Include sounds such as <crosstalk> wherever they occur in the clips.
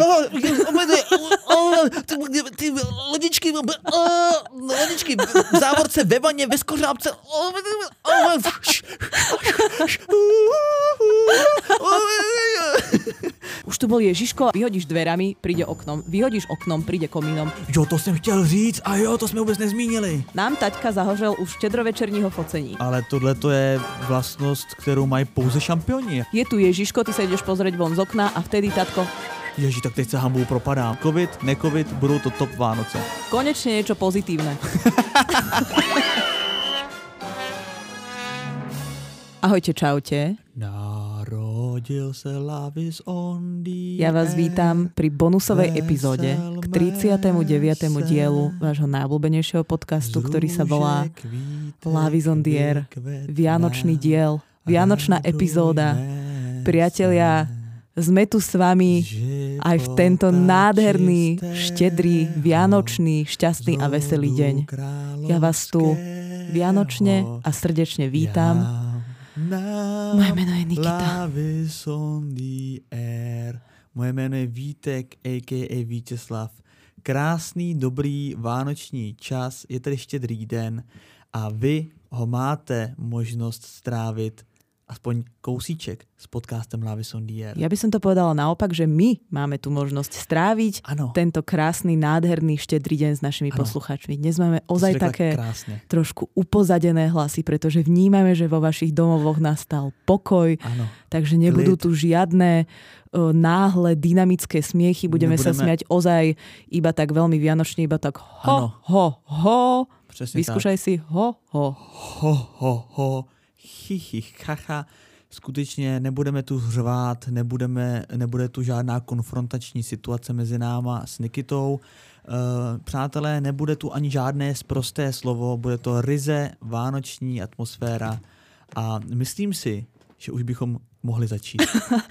Oh, oh, ty, ty lodičky, oh, lodičky v závorce ve vaně, ve skořápce. Oh, oh, Už tu bol Ježiško, vyhodíš dverami, príde oknom, vyhodíš oknom, príde komínom. Jo, to jsem chtěl říct a jo, to jsme vůbec nezmínili. Nám taťka zahořel už štědrovečerního focení. Ale tohle to je vlastnost, kterou mají pouze šampioni. Je tu Ježiško, ty sa ideš pozrieť von z okna a vtedy tatko, Ježi, tak teď se hambou propadám. Covid, necovid, budou to top Vánoce. konečne niečo pozitívne. <laughs> Ahojte, čaute. Narodil se Lavis on the Ja vás air. vítam pri bonusovej epizóde k 39. dielu vášho najobľúbenejšieho podcastu, ktorý sa volá Zrůžek vítek Love is on the air. Vianočný diel, Vianočná epizóda. Priatelia, sme tu s vami aj v tento nádherný, štedrý, vianočný, šťastný a veselý deň. Ja vás tu vianočne a srdečne vítam. Moje meno je Nikita. Moje jméno je Vítek, a.k.a. Vítězslav. Krásný, dobrý vánoční čas, je tady štědrý den a vy ho máte možnost strávit aspoň kousíček s podcastem Love is on the air. Ja by som to povedala naopak, že my máme tu možnosť stráviť Ano. tento krásny, nádherný, štedrý deň s našimi Ano. posluchačmi. Dnes máme ozaj také Krásně. trošku upozadené hlasy, pretože vnímame, že vo vašich domovoch nastal pokoj, Ano. takže nebudú Klid. tu žiadne o, náhle dynamické smiechy, budeme sa Nebudeme- smiať ozaj iba tak veľmi vianočne, iba tak ho, Ano. ho, ho. Přesně tak. Vyskúšaj si ho, ho. ho, ho, ho, chi, chi, chacha. Skutečně nebudeme tu hřvát, nebudeme, nebude tu žádná konfrontační situace mezi náma s Nikitou. Uh, přátelé, nebude tu ani žádné sprosté slovo, bude to ryze vánoční atmosféra a myslím si, že už bychom mohli začít.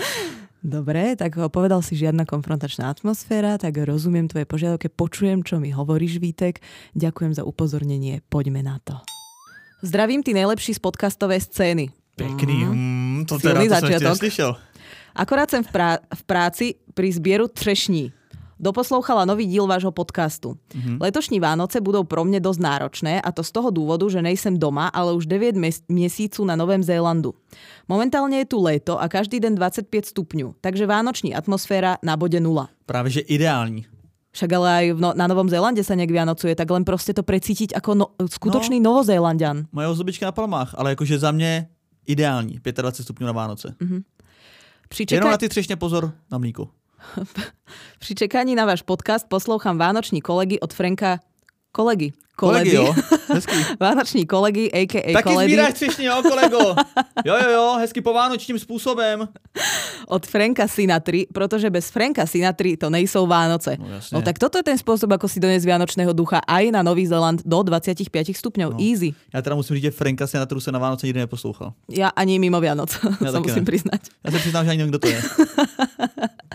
<laughs> Dobre, tak povedal si žiadna konfrontačná atmosféra, tak rozumiem tvoje požiadavke, počujem, čo mi hovoríš, Vítek. Ďakujem za upozornenie, poďme na to. Zdravím ty nejlepší z podcastovej scény. Pěkný, mm, to Silný teda to jsem ještě začiatok. neslyšel. Akorát som v, prá- v práci pri zbieru třešní. Doposlouchala nový díl vášho podcastu. Mm-hmm. Letošní Vánoce budou pro mě dost náročné a to z toho důvodu, že nejsem doma, ale už 9 mes- měsíců na Novém Zélandu. Momentálně je tu léto a každý den 25 stupňů, takže vánoční atmosféra na bode nula. Právě, že ideální. Však ale aj v no, na Novom Zélande sa nejak vianocuje, tak len proste to precítiť ako no, skutočný no. Novozélandian. Moje ozdobička na palmách, ale jakože za mě ideální. 25 stupňů na Vánoce. Mm. Pri, Jenom na ty třešně pozor na mlíko. <laughs> pri čekaní na váš podcast poslouchám Vánoční kolegy od Franka Kolegy. Kolegy, jo? <laughs> Hezký. Vánoční kolegy, a.k.a. Taky koledy, sbíráš třešně, jo, kolego? <laughs> Jo, jo, jo, hezky po vánočním způsobem. od Franka Sinatry, protože bez Franka Sinatry to nejsou Vánoce. No, jasne. no tak toto je ten spôsob, ako si doniesť Vianočného ducha aj na Nový Zéland do 25 stupňov. No. Easy. Já teda musím říct, že Franka Sinatru se na Vánoce nikdy neposlouchal. Ja ani mimo Vianoc, sa <laughs> taky musím ne. priznať. Já se přiznám, že ani nevím, kdo to je.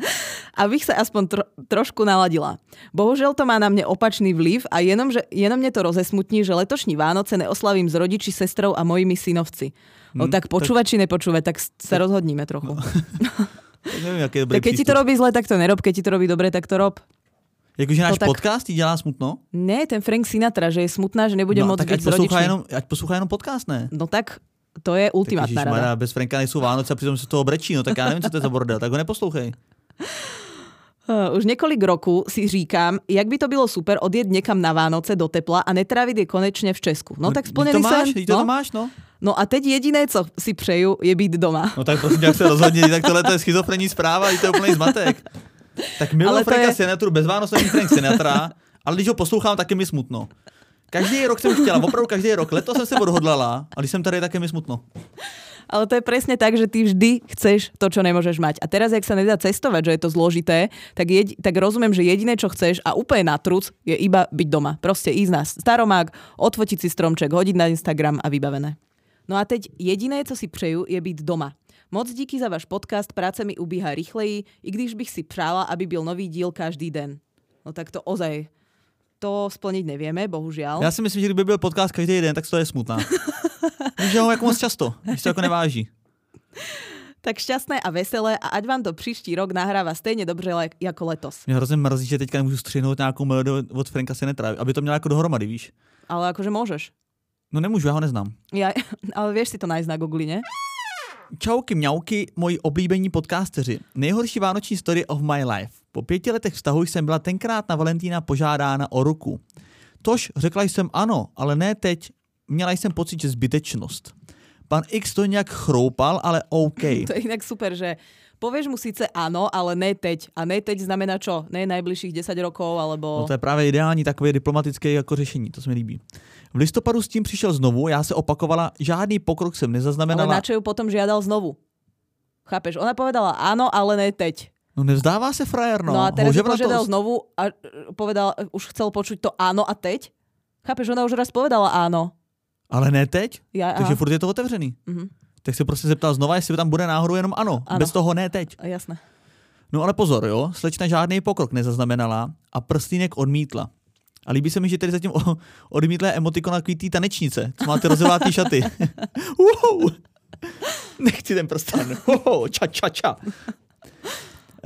<laughs> abych sa aspoň tro- trošku naladila. Bohužel to má na mne opačný vliv a jenom, že, jenom mne to rozesmutní, že letošní Vánoce neoslavím s rodiči, sestrou a mojimi synovci. No Hm, tak počúvať či nepočúvať, tak sa rozhodníme trochu. <laughs> Tak nevím, jaký je dobrý Tak keď ti to robí zle, tak to nerob, keď ti to robí dobre, tak to rob. Jakože náš to tak- podcast ti dělá smutno? Ne, ten Frank Sinatra, že je smutná, že nebude no, môcť tak ať s poslouchá, jenom, ať poslouchá jenom podcast, ne? No tak to je ultimátna rada. Bez Franka nejsou Vánoce a přitom se toho brečí, no tak já nevím, co to je za bordel, tak ho neposlouchej. Uh, Už několik roků si říkám, jak by to bylo super odjet někam na Vánoce do tepla a netrávit je konečně v Česku. No, tak vždyť splněný to máš, sen. no. to máš, no. no a teď jediné, co si přeju, je být doma. No tak prosím, jak se rozhodně, tak tohle to je schizofrenní zpráva, to je úplný zmatek. Tak miluji Ale Franka je- Sinatru, bez Vánoc není Frank Sinatra, ale když ho poslouchám, tak je mi smutno. Každý rok jsem chtěla, opravdu každý rok. Letos jsem se odhodlala, a když jsem tady, tak je mi smutno. Ale to je presne tak, že ty vždy chceš to, čo nemôžeš mať. A teraz, jak sa nedá cestovať, že je to zložité, tak, jedi- tak rozumiem, že jediné, čo chceš a úplne na truc, je iba byť doma. Proste ísť na staromák, odfotiť si stromček, hodiť na Instagram a vybavené. No a teď jediné, co si přeju, je být doma. Moc díky za váš podcast, práce mi ubíhá rychleji, i když bych si přála, aby byl nový díl každý den. No tak to ozaj, to splniť nevieme, bohužiaľ. Já si myslím, že kdyby byl podcast každý den, tak to je smutná. <laughs> Víš, že ho jako moc často, když to jako neváží. tak šťastné a veselé a ať vám to příští rok nahrává stejně dobře le- jako letos. Mě hrozně mrzí, že teďka nemůžu střihnout nějakou melodii od Franka Sinatra, aby to mělo jako dohromady, víš? Ale akože môžeš. No nemůžu, já ho neznám. Ja, <laughs> ale vieš si to nájsť na Google, ne? Čauky mňauky, moji oblíbení podcasteři. Nejhorší vánoční story of my life. Po pěti letech vztahu jsem byla tenkrát na Valentína požádána o ruku. Tož řekla jsem ano, ale ne teď. Měla jsem pocit, že zbytečnost. Pan X to nějak chroupal, ale OK. <laughs> To je inak super, že povieš mu síce áno, ale ne teď. A ne teď znamená čo? Ne najbližších 10 rokov, alebo... No to je právě ideální takové diplomatické jako řešení, to se mi líbí. V listopadu s tím přišel znovu, já se opakovala, žádný pokrok jsem ale nezaznamenala. na čo ju potom žiadal znovu? Chápeš? Ona povedala áno, ale ne teď. No nevzdává se frajer, no. No, a teraz požiadal znovu a e, povedal, už chcel počuť to áno a teď? Chápeš? Ona už raz povedala áno. Ale ne teď, Ja, takže aha. furt je to otevřený. Mhm. Tak se prostě zeptal znova, jestli tam bude náhodou jenom ano, Ano. bez toho ne teď. A Jasné. No ale pozor, jo, slečna žádný pokrok nezaznamenala a prstínek odmítla. A líbí se mi, že tady zatím odmítla emotikon na kvítý tanečnice, co má ty rozevátý šaty. <laughs> Uhou. Nechci ten prsten. Uhou, ča, ča, ča.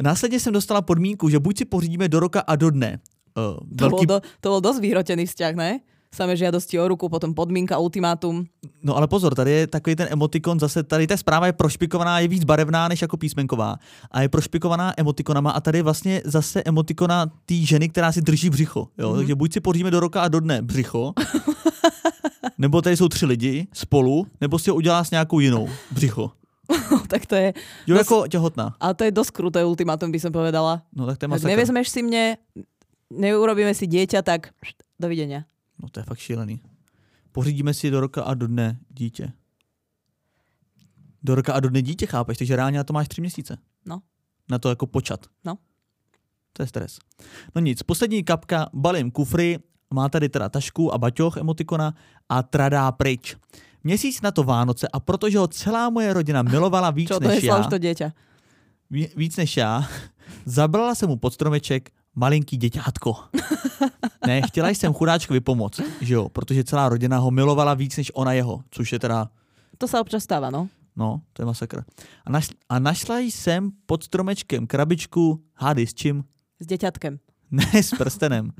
Následně jsem dostala podmínku, že buď si pořídíme do roka a do dne. Uh, To, bol velký, do, to bol dosť vyhrotený vzťah, ne? Samé žiadosti o ruku, potom podmínka, ultimátum. No ale pozor, tady je takový ten emotikon, zase tady ta zpráva je prošpikovaná, je víc barevná než jako písmenková a je prošpikovaná emotikonama a tady je vlastně zase emotikona té ženy, která si drží břicho. Jo? Mm-hmm. Takže buď si pořídíme do roka a do dne břicho, <laughs> nebo tady jsou tři lidi spolu, nebo si ho udělá s nějakou jinou břicho. <laughs> tak to je... Jo, No jako těhotná. Ale to je dosť kruté ultimátum, by som povedala. No tak to je masakr. nevezmeš si mne, neurobíme si dieťa, tak dovidenia. No to je fakt šílený. Pořídíme si do roka a do dne dítě. Do roka a do dne dítě, chápeš? Takže reálně na to máš tři měsíce. No. Na to jako počat. No. To je stres. No nic, poslední kapka, balím kufry, má tady teda tašku a baťoch emotikona a tradá pryč. Měsíc na to Vánoce a protože ho celá moje rodina milovala víc Čo než donesla já, to ví- víc než já, <laughs> zabrala jsem mu pod stromeček malinký děťátko. <laughs> ne, chtěla jsem chudáčkovi pomoct, že jo, protože celá rodina ho milovala víc než ona jeho, což je teda, To sa občas stáva, no. no, to je masakr. A, naš, a našla jsem pod stromečkem krabičku, hádej s čím? S deťatkem. <laughs> Ne, s prstenem.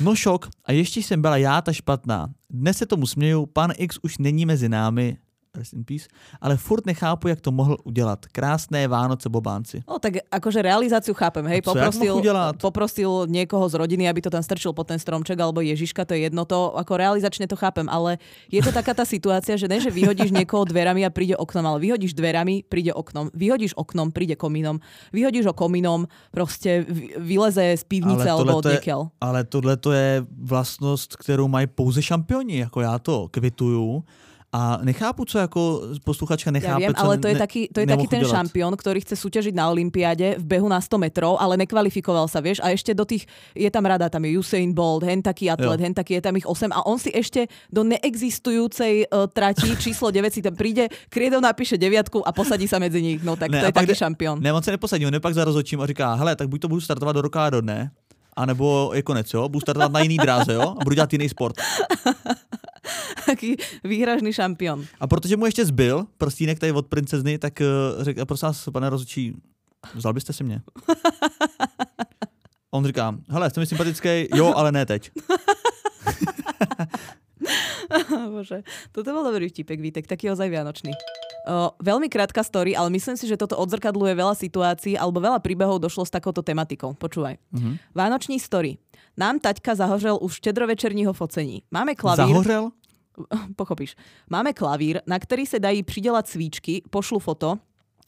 No šok. A ještě jsem byla já ta špatná. Dnes se tomu směju, pan X už není mezi námi, rest in peace, ale furt nechápu, jak to mohl udělat. Krásné Vánoce, Bobánci. No tak akože realizáciu chápem, hej, poprosil, poprosil niekoho z rodiny, aby to tam strčil pod ten stromček, alebo Ježiška, to je jedno, to ako realizačne to chápem, ale je to taká tá situácia, že ne, že vyhodíš niekoho dverami a príde oknom, ale vyhodíš dverami, príde oknom, vyhodíš oknom, príde komínom, vyhodíš ho komínom, proste vy- vyleze z pivnice alebo odniekiaľ. ale tohle to je vlastnost, kterou mají pouze šampioni, jako já to kvituju. A nechápu, co jako posluchačka Ja nechápe, viem, co ale to je ne- taký, to je taký ten udělat. šampión, ktorý chce súťažiť na Olympiáde v behu na 100 metrov, ale nekvalifikoval sa, vieš, a ešte do tých, je tam rada, tam je Usain Bolt, hen taký atlet, Jo. hen taký, je tam ich 8 a on si ešte do neexistujúcej uh, trati číslo 9 si tam príde, kriedou napíše deviatku a posadí sa medzi nich, no tak Ne, to je taký šampión. Ne, on se neposadí, on je pak za a říká, hele, tak buď to budu startovat do roka a do dne, anebo je konec, jo? Budu startovat na jiný dráze, jo? A budu dělat jiný sport. <laughs> Taký výhražný šampión. A protože mu ještě zbyl prstínek tady od princezny, tak uh, řekl, prosím vás, pane rozočí, vzal byste si mě? <laughs> On říká, hele, jste mi sympatický, jo, ale ne teď. <laughs> <laughs> Bože, toto bol dobrý vtipek, Vítek, taký ozaj vianočný. O, veľmi krátka story, ale myslím si, že toto odzrkadluje veľa situácií alebo veľa príbehov došlo s takouto tematikou. Počúvaj. Mhm. Vánoční story. Nám taťka zahořel už štedrovečerního focení. Máme klavír, Zahořel? <laughs> pochopíš. Máme klavír, na který se dají přidělat svíčky, pošlu foto,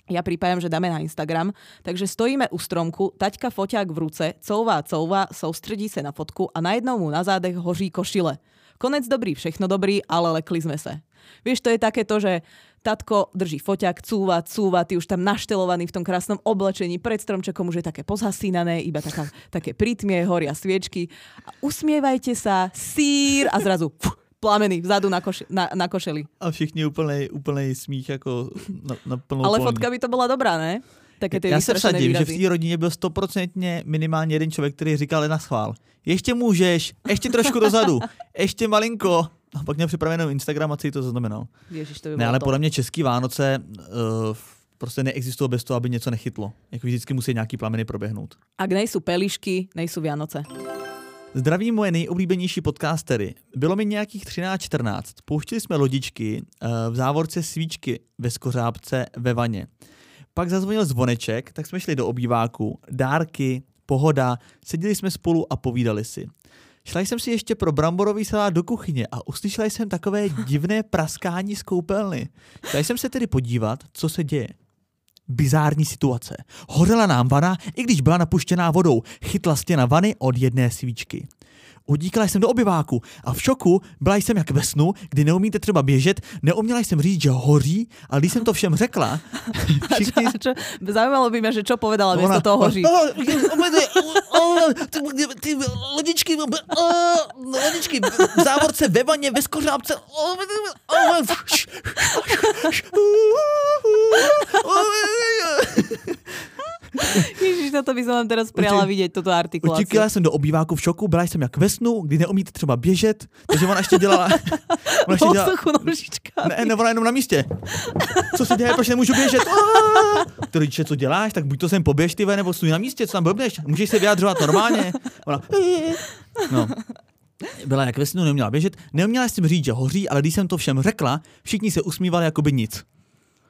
ja pripájam, že dáme na Instagram. Takže stojíme u stromku, taťka foťák v ruce, couvá, couvá, soustředí se na fotku a najednou mu na zádech hoří košile. Konec dobrý, všechno dobrý, ale lekli sme se. Vieš, to je také to, že tatko drží foťák, cúva, cúva, ty už tam naštelovaný v tom krásnom oblečení pred stromčekom už je také pozhasínané, iba taká, také prítmie, horia sviečky. A usmievajte sa, sír a zrazu pf, plamený vzadu na, koši, na, na košeli. A všichni úplnej, úplnej smích jako na, na plnou Ale fotka by to byla dobrá, ne? Také ty Já se vsadím, že v té rodině byl stoprocentně minimálně jeden člověk, který říkal na schvál. Ještě můžeš, ještě trošku dozadu, <laughs> ještě malinko. A pak měl připravenou Instagram a celý to zaznamenal. Ježiš, to by Ne, ale to. podle mě český Vánoce uh, prostě neexistovalo bez toho, aby něco nechytlo. Jako vždycky musí nějaký plameny proběhnout. Ak nejsou pelišky, nejsou Vianoce. Zdraví moje nejoblíbenější podcastery. Bylo mi nějakých 13-14. Pouštili jsme lodičky, eh, v závorce svíčky ve skořápce ve vaně. Pak zazvonil zvoneček, tak jsme šli do obýváku, dárky, pohoda, seděli jsme spolu a povídali si. Šla jsem si ještě pro bramborový salát do kuchyně a uslyšela jsem takové divné praskání z koupelny. Šla jsem se tedy podívat, co se děje. Bizární situace. Hořela nám vana, i když byla napuštěná vodou. Chytla stěna vany od jedné svíčky. Udíkala jsem do obyváku a v šoku byla jsem jak ve snu, kdy neumíte třeba běžet, neuměla jsem říct, že hoří, ale když jsem to všem řekla, všichni... A čo, zaujímalo by ma, že čo povedala Ona- miesto toho hoří. Ty, ty lodičky, lodičky v závorce ve vaně, ve skořápce. <laughs> Ježiš, toto by som vám teraz prijala vidieť, túto artikuláciu. Utíkala jsem do obýváku v šoku, byla jsem jak ve snu, kdy neumíte třeba běžet, takže ona ještě dělala... <laughs> Ona ještě dělala ne, ne, ona jenom na místě. Co se děje, proč nemůžu běžet? Ty rodiče, co děláš? Tak buď to sem poběž, ty nebo stůj na místě, co tam blbneš? Můžeš se vyjadřovat normálně? Ona, no. Byla jak ve snu, neuměla běžet. Neuměla jsem říct, že hoří, ale když jsem to všem řekla, všichni se usmívali jako by nic.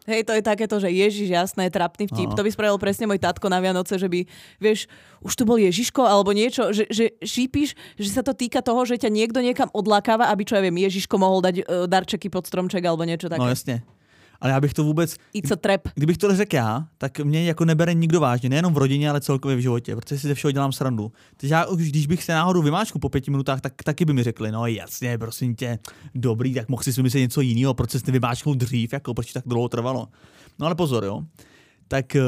Hej, to je takéto, že Ježiš, jasné, trapný vtip. No. To by spravil presne môj tatko na Vianoce, že by, vieš, už tu bol Ježiško alebo niečo, že, že šípiš, že sa to týka toho, že ťa niekto niekam odlákáva, aby čo ja viem, Ježiško mohol dať uh, darčeky pod stromček alebo niečo také. No jasně. Ale já bych to vůbec, It's a trap. kdybych to řekl já, tak mě jako nebere nikdo vážně, nejenom v rodině, ale celkově v životě, protože si ze všeho dělám srandu. Takže já když bych se náhodou vymáčkl po pěti minutách, tak taky by mi řekli, no jasně, prosím tě, dobrý, tak mohl si vymyslet něco jiného, proč jsi nevymáčknul dřív, jako proč tak dlouho trvalo. No ale pozor, jo. Tak eh,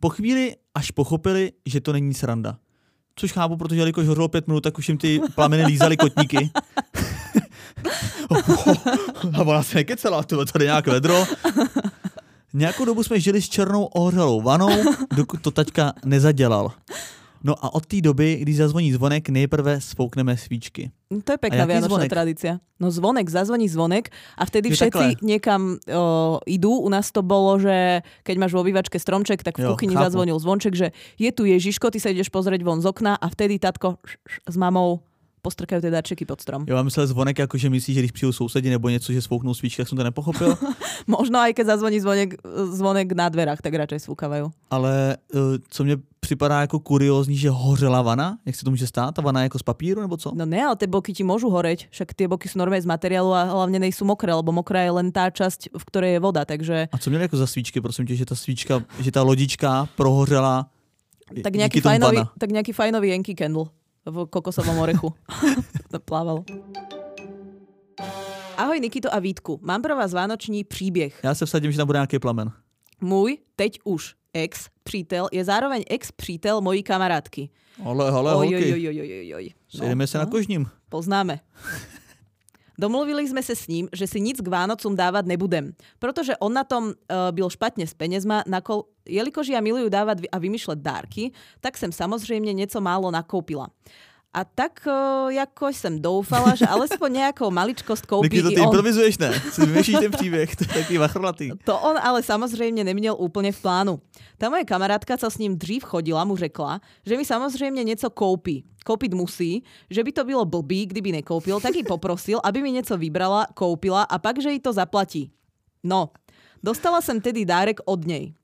po chvíli až pochopili, že to není sranda. Což chápu, protože jelikož hořelo pět minut, tak už jim ty plameny lízaly kotníky. <laughs> <laughs> A ona se nekecela, to tady nějak vedro. Nějakou dobu jsme žili s černou ohořelou vanou, dokud to taťka nezadělal. No a od té doby, když zazvoní zvonek, nejprve sfoukneme svíčky. To je pekná vianočná tradícia. No zvonek, zazvoní zvonek a vtedy Je všetci takhle. niekam o, idú. U nás to bolo, že keď máš vo obývačke stromček, tak v Jo, kuchyni chápu. zazvonil zvonček, že je tu Ježiško, ty sa ideš pozrieť von z okna a vtedy tatko š, š, s mamou postrkajú tie darčeky pod strom. Jo, já myslel zvonek, jako že myslíš, že když přijdou sousedi nebo něco, že svouknou svíčky, tak jsem to nepochopil. <laughs> Možno aj keď zazvoní zvonek, zvonek na dverách, tak radšej svúkavajú. Ale eh, co mě připadá jako kuriózní, že hořela vana, jak se to může stát? Ta vana je jako z papíru nebo co? No ne, ale tie boky ti môžu horeť, však tie boky sú normálne z materiálu a hlavne nejsú mokré, lebo mokrá je len tá časť, v ktorej je voda, takže A co měli jako za svíčky, prosím tě, že ta svíčka, že ta lodička prohořela tak tomu fajnový, tak nejaký fajnový Yankee Candle v kokosovom orechu. <laughs> to plávalo. Ahoj Nikito a Vítku, mám pro vás vánoční příběh. Já se vsadím, že tam bude nějaký plamen. Můj, teď už ex přítel, je zároveň ex přítel mojí kamarádky. Ale, ale, Oj, holky, oj, oj, oj, oj, oj. sejdeme se na kožním. Poznáme. Domluvili sme sa s ním, že si nic k Vánocům dávať nebudem, protože on na tom uh, byl špatně s penězma, nakol, jelikož ja miluju dávať vy- a vymýšľať dárky, tak jsem samozřejmě něco málo nakoupila. A tak uh, jako jsem doufala, že alespoň nějakou maličkost koupí Niky, to ty on. improvizuješ, ne? <laughs> Si vymýšlíš ten příběh, to je takový vachrlatý. To on ale samozřejmě neměl úplně v plánu. Ta moje kamarádka, co s ním dřív chodila, mu řekla, že mi samozřejmě něco koupí. Koupit musí, že by to bylo blbý, kdyby nekoupil, tak ji poprosil, aby mi něco vybrala, koupila a pak, že jí to zaplatí. No, dostala jsem tedy dárek od něj.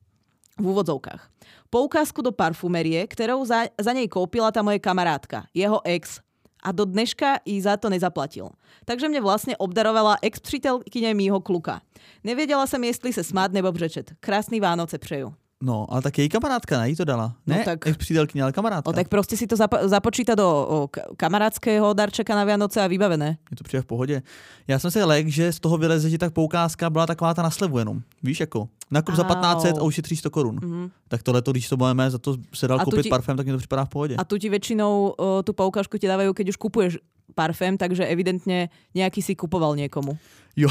V úvodzovkách. Poukázku do parfumerie, kterou za, za něj koupila ta moje kamarádka, jeho ex. A do dneška jí za to nezaplatil. Takže mě vlastně obdarovala ex přítelkyně mýho kluka. Nevěděla jsem, jestli se smát nebo břečet. Krásný Vánoce přeju. No, ale tak její kamarádka, ne? Jí to dala. Ne, No tak- tak... ex-přítelkyně, ale kamarádka. O, tak prostě si to zapo- započíta do o, kamarádského darčeka na Vianoce a vybavené. Je to přijde v pohodě. Já jsem se lek, že z toho vyleze, že tak poukázka byla taková ta na slevu jenom. Víš, jako nakup za Au. 1500 a ušetříš 100 korun. Mhm. Tak tohle, když to budeme, za to se dal A tu koupit ti- parfém, tak mi to připadá v pohodě. A tu ti väčšinou o, tú poukážku ti dávajú, keď už kupuješ parfém, takže evidentně nejaký si kupoval niekomu. Jo.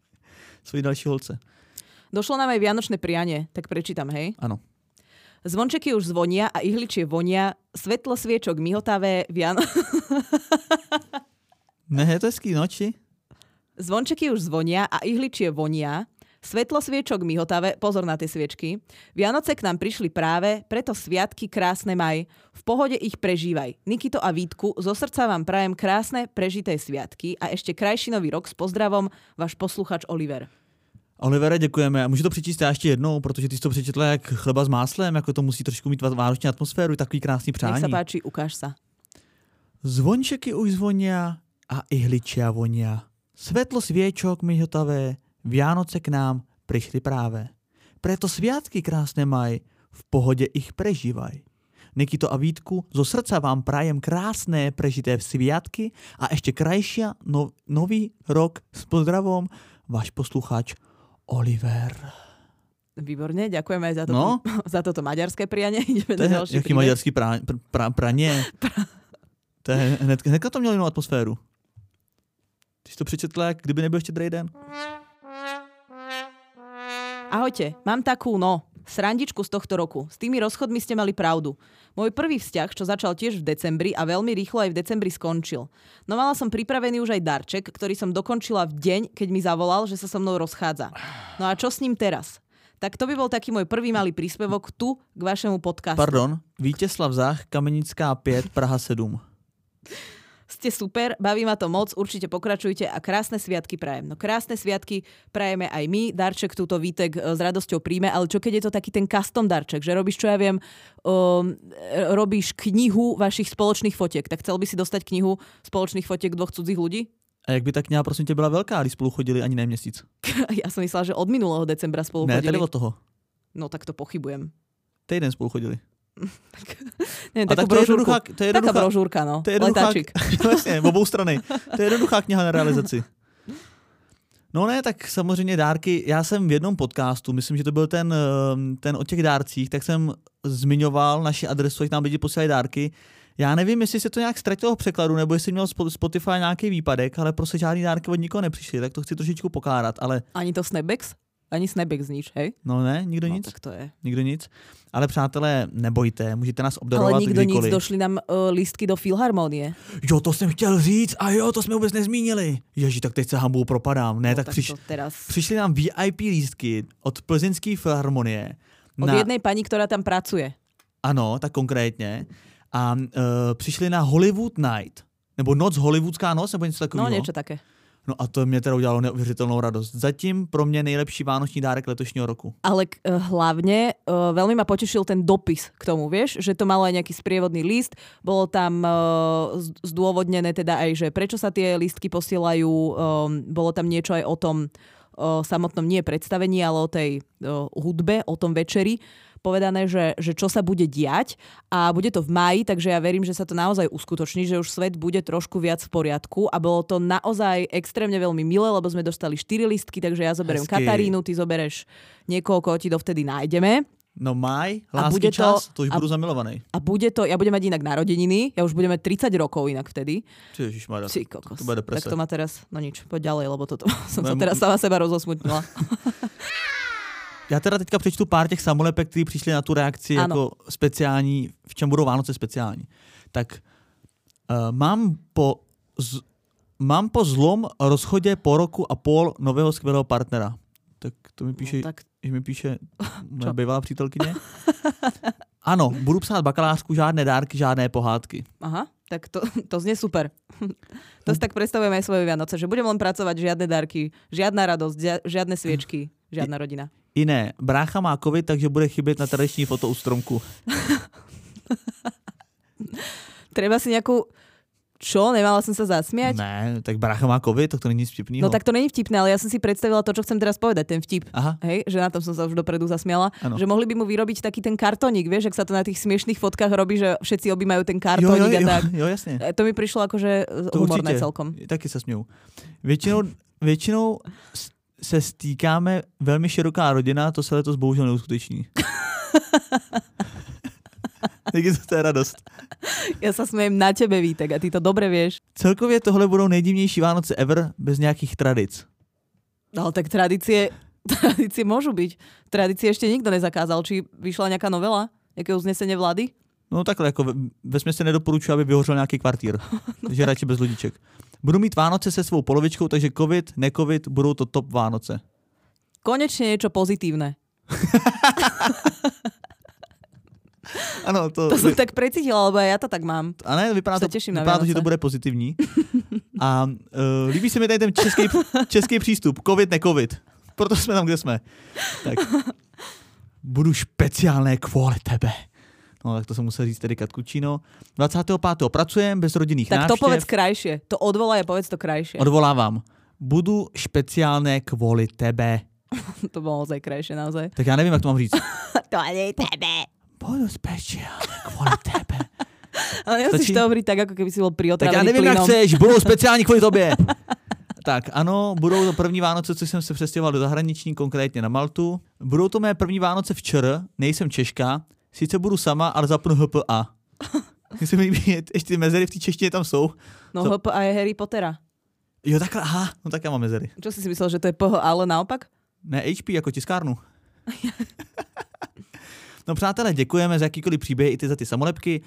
<laughs> Svoji další holce. Došlo nám aj vianočné prianie, tak prečítam, hej. Ano. Zvončeky už zvonia a ihličie vonia, svetlo sviečok mihotavé, Viano... <laughs> Ne, je to hezký, no, či? Zvončeky už zvonia a ihličie vonia, Svetlo sviečok mihotavé, pozor na tie sviečky. Vianoce k nám prišli práve, preto sviatky krásne maj. V pohode ich prežívaj. Nikito a Vítku, zo srdca vám prajem krásne prežité sviatky a ešte krajší nový rok s pozdravom, váš posluchač Oliver. Olivere, děkujeme. A můžu to přečíst já ještě jednou, protože ty jsi to přečetla jak chleba s máslem, jako to musí trošku mít vánoční atmosféru, takový krásný přání. Nech sa páči, ukáž sa. Zvončeky už zvonia a ihličia vonia. Svetlo sviečok mihotavé, Vianoce k nám prišli práve. Preto sviatky krásne maj, v pohode ich prežívaj. Nikito a Vítku, zo srdca vám prajem krásné prežité sviatky a ešte krajšia no, nový rok s pozdravom váš posluchač Oliver. Výborne, ďakujeme aj za, toto, No. <laughs> za toto maďarské prianie. <laughs> Ideme To na je ďalší jaký maďarský pra, pr, pra, praně. <laughs> To je hned, hnedka to mělo jinou atmosféru. Ty jsi to přečetla, jak kdyby nebyl štědrý den. Ahojte, mám takú, no, srandičku z tohto roku. S tými rozchodmi ste mali pravdu. Môj prvý vzťah, čo začal tiež v decembri a veľmi rýchlo aj v decembri skončil. No mala som pripravený už aj darček, ktorý som dokončila v deň, keď mi zavolal, že sa so mnou rozchádza. No a čo s ním teraz? Tak to by bol taký môj prvý malý príspevok tu k vašemu podcastu. Pardon, Vítězslav Zách, Kamenická 5, Praha 7. Ste super, baví ma to moc, určite pokračujte a krásne sviatky prajem. No krásne sviatky prajeme aj my, darček túto Vítek e, s radosťou príjme, ale čo keď je to taký ten custom darček, že robíš, čo ja viem, um, robíš knihu vašich spoločných fotiek, tak chcel by si dostať knihu spoločných fotiek dvoch cudzích ľudí? A jak by ta kniha prosím tě byla velká, když spolu chodili ani ne měsíc? <laughs> Ja som myslela, že od minulého decembra spolu Ne, chodili. tady od toho. No tak to pochybujem. Týden spolu chodili. <laughs> Nie, A tak to je jednoduchá, to je Taká jednoduchá, brožúrka, no. to je jednoduchá, Letáčik. vlastně, <laughs> <laughs> obou strany. To je jednoduchá kniha na realizaci. No ne, tak samozřejmě dárky. Já jsem v jednom podcastu, myslím, že to byl ten, ehm, ten o těch dárcích, tak jsem zmiňoval naši adresu, ať nám lidi posílají dárky. Já nevím, jestli se to nějak ztratilo v překladu, nebo jestli měl Spo- Spotify nějaký výpadek, ale prostě žádný dárky od nikoho nepřišly, tak to chci trošičku pokárat, ale Ani to Snapex? Ani Snapex nič, hej? no ne, nikdo No, nic, tak to je. nikdo nic. Ale přátelé, nebojte, můžete nás Ale obdarovat nikdo nic, kdykoliv. došli nám uh, lístky do Filharmonie. Jo, to jsem chtěl říct a jo, to jsme vůbec nezmínili. Ježi, tak teď se hambou propadám. Ne, No, tak, přiš, to teraz... přišli nám VIP lístky od Plzeňské filharmonie. Od Na, jednej pani, ktorá tam pracuje. Ano, tak konkrétně. A uh, přišli na Hollywood Night. Nebo noc, hollywoodská noc, nebo něco takového. No niečo také. No a to mě teda udělalo neuvěřitelnou radost. Zatím pro mě nejlepší vánoční dárek letošního roku. Ale uh, hlavne uh, veľmi ma potešil ten dopis k tomu, vieš, že to malo aj nejaký sprievodný list, bolo tam uh, z- zdôvodnené teda aj, že prečo sa tie listky posielajú, um, bolo tam niečo aj o tom uh, samotnom nie predstavení, ale o tej uh, hudbe, o tom večeri povedané, že, že čo sa bude diať a bude to v máji, takže ja verím, že sa to naozaj uskutoční, že už svet bude trošku viac v poriadku a bolo to naozaj extrémne veľmi milé, lebo sme dostali 4 listky, takže ja zoberiem Hezky. Katarínu, ty zobereš niekoho, koho ti dovtedy nájdeme. No maj, A lásky bude to- čas, to už a- budu zamilovaný. A bude to, ja budem mať inak narodeniny, ja už budem mať 30 rokov inak vtedy. Ježišmarja, Ty kokos. to bude deprese. Tak to má teraz, no nič, poď ďalej, lebo toto som sa teraz sama seba rozosmutnila. <laughs> Já teda teďka přečtu pár těch samolepek, které přišly na tu reakci Ano. jako speciální, v čem budou Vánoce speciální. Tak uh, mám po z, mám po zlom rozchodě po roku a půl nového skvělého partnera. Tak to mi píše, No, tak že mi píše <laughs> moje bývalá přítelkyně. <laughs> Ano, budu psát bakalářku, žádné dárky, žádné pohádky. Aha, tak to, to znie super. <laughs> To si tak predstavujeme aj svoje Vianoce, že budem len pracovať, žiadne darky, žiadna radosť, žia- žiadne sviečky, žiadna rodina. I ne, brácha má covid, takže bude chybět na tradiční foto u stromku. Treba si nejakú... Čo? Nemala som sa zasmiať? Ne, tak brácha má covid, tak to není vtipného. No tak to není vtipné, ale ja som si predstavila to, čo chcem teraz povedať, ten vtip. Aha, Hej, že na tom som sa už dopredu zasmiala. Áno. Že mohli by mu vyrobiť taký ten kartónik, vieš, ak sa to na tých smiešných fotkách robí, že všetci objímajú ten jo, jo, kartónik a jo, tak. jo, jasně. E, To mi prišlo akože To humorné určitě. celkom. Taky se směju. Většinou, většinou se stýkáme velmi široká rodina, to se letos bohužel neuskuteční. <laughs> Díky za to je radost. Ja sa smejem na tebe, Vítek, a ty to dobre vieš. Celkově tohle budou nejdivnější Vánoce ever bez nějakých tradic. No tak tradície, <laughs> tradície môžu byť. Tradície ešte nikto nezakázal. Či vyšla nejaká novela? Nejaké uznesenie vlády? No takhle, jako ve, ve se nedoporučuji, aby vyhořel nějaký kvartír. <laughs> Takže radši bez ludiček. Budu mít Vánoce se svou polovičkou, takže covid, necovid, budou to top Vánoce. konečne niečo pozitívne. <laughs> <laughs> Ano, to, To som tak precítila, lebo ja to tak mám. a ne, vypadá to, těším vypadá to, že to bude pozitivní. <laughs> A uh, líbí se mi tady ten český, český přístup. Covid, ne covid. Proto jsme tam, kde jsme. Tak. Budu špeciálné kvůli tebe. No, tak to jsem musel říct tedy Katkučino. 25. pracujem bez rodinných Tak to návštěv. povedz krajšie. To odvolaj a povedz to krajšie. Odvolávám. Budu špeciálné kvůli tebe. <laughs> To bolo ozaj krajšie, naozaj. Tak já nevím, jak to mám říct. To je tebe. Budu speciálně kvůli tebe. <laughs> Ale Stačí? to hovoriť tak, ako keby si bol Tak priotravený já nevím, jak plynom. chceš, budou <laughs> speciální kvůli tobě. Tak ano, budou to první Vánoce, co jsem se přestěhoval do zahraničí, konkrétně na Maltu. Budou to mé první Vánoce včera, nejsem Češka, sice budu sama, ale zapnu HPA. <laughs> Mně se mi líbí, ještě mezery v té češtině tam jsou. No Co? HP a je Harry Pottera. Jo, takhle, aha, no tak já mám mezery. Čo si si myslel, že to je PH, ale naopak? Ne, HP jako tiskárnu. No přátelé, děkujeme za jakýkoliv příběh i ty za ty samolepky.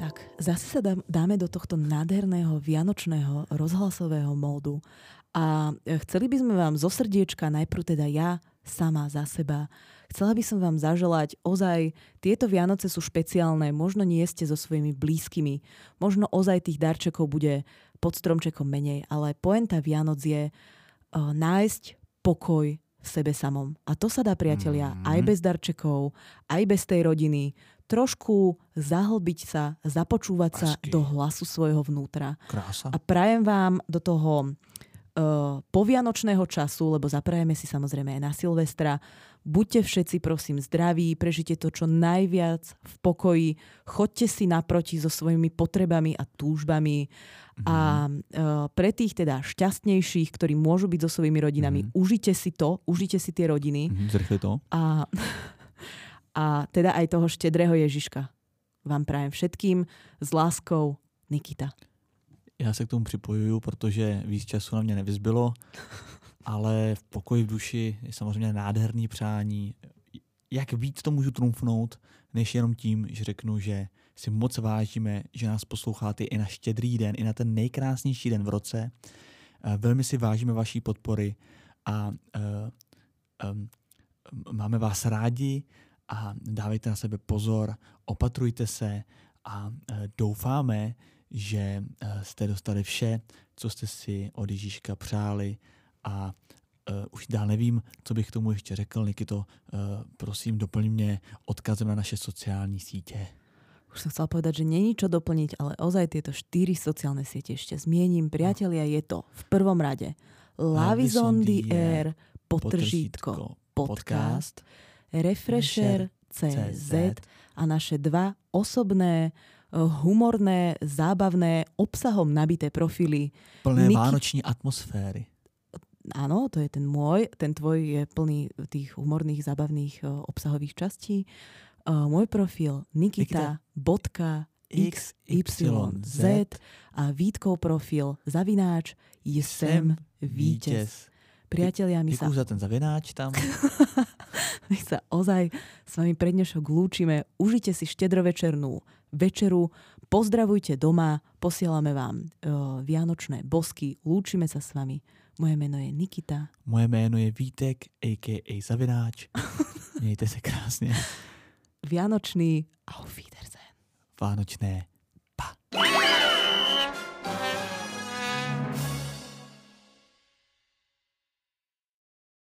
Tak, zase sa dám, dáme do tohto nádherného vianočného rozhlasového módu a chceli by sme vám zo srdiečka, najprv teda ja, sama za seba, chcela by som vám zaželať ozaj, tieto Vianoce sú špeciálne, možno nie ste so svojimi blízkymi, možno ozaj tých darčekov bude pod stromčekom menej, ale poenta Vianoc je uh, nájsť pokoj v sebe samom. A to sa dá, priatelia, Mhm. aj bez darčekov, aj bez tej rodiny, trošku zahlbiť sa, započúvať sa Hezky. do hlasu svojho vnútra. Krása. A prajem vám do toho povianočného času, lebo zaprajeme si samozrejme aj na Silvestra. Buďte všetci prosím zdraví, prežite to čo najviac v pokoji, choďte si naproti so svojimi potrebami a túžbami a uh, pre tých teda šťastnejších, ktorí môžu byť so svojimi rodinami, Mhm. užite si to, užite si tie rodiny zrychli to. a, <laughs> a teda aj toho štedrého Ježiška vám prajem všetkým s láskou Nikita. Já se k tomu připojuju, protože víc času na mě nevyzbylo, ale v pokoji v duši je samozřejmě nádherný přání. Jak víc to můžu trumfnout, než jenom tím, že řeknu, že si moc vážíme, že nás posloucháte i na štědrý den, i na ten nejkrásnější den v roce. Eh, Velmi si vážíme vaší podpory a uh, um, máme vás rádi a dávejte na sebe pozor, opatrujte se a uh, doufáme, že uh, jste dostali vše, co jste si od Ježíška přáli a uh, už dál nevím, co bych k tomu ještě řekl. Nikito, uh, prosím, doplň mě odkazem na naše sociální sítě. Už som chcela povedať, že není čo doplniť, ale ozaj tieto štyri sociálne siete ešte zmiením. Priatelia, je to v prvom rade Lavis on the Air, potržítko, podcast, Refresher CZ a naše dva osobné, eh, humorné, zábavné, obsahom nabité profily. Plné Niki- vánoční atmosféry. Áno, to je ten môj, ten tvoj je plný tých humorných, zábavných eh, obsahových častí. Eh, Môj profil nikita.xyz a Vítkov profil zavináč jsem vítěz. Priatelia, my sa, za ten zavináč tam. <laughs> my sa ozaj s vami pre dnešok lúčime. Užite si štedrovečernú večeru, pozdravujte doma, posielame vám uh, vianočné bosky, lúčime sa s vami. Moje meno je Nikita. Moje jméno je Vítek, a.k.a. Zavináč. <laughs> Mějte se krásně. Vianočný Auf Wiedersehen. Vánočné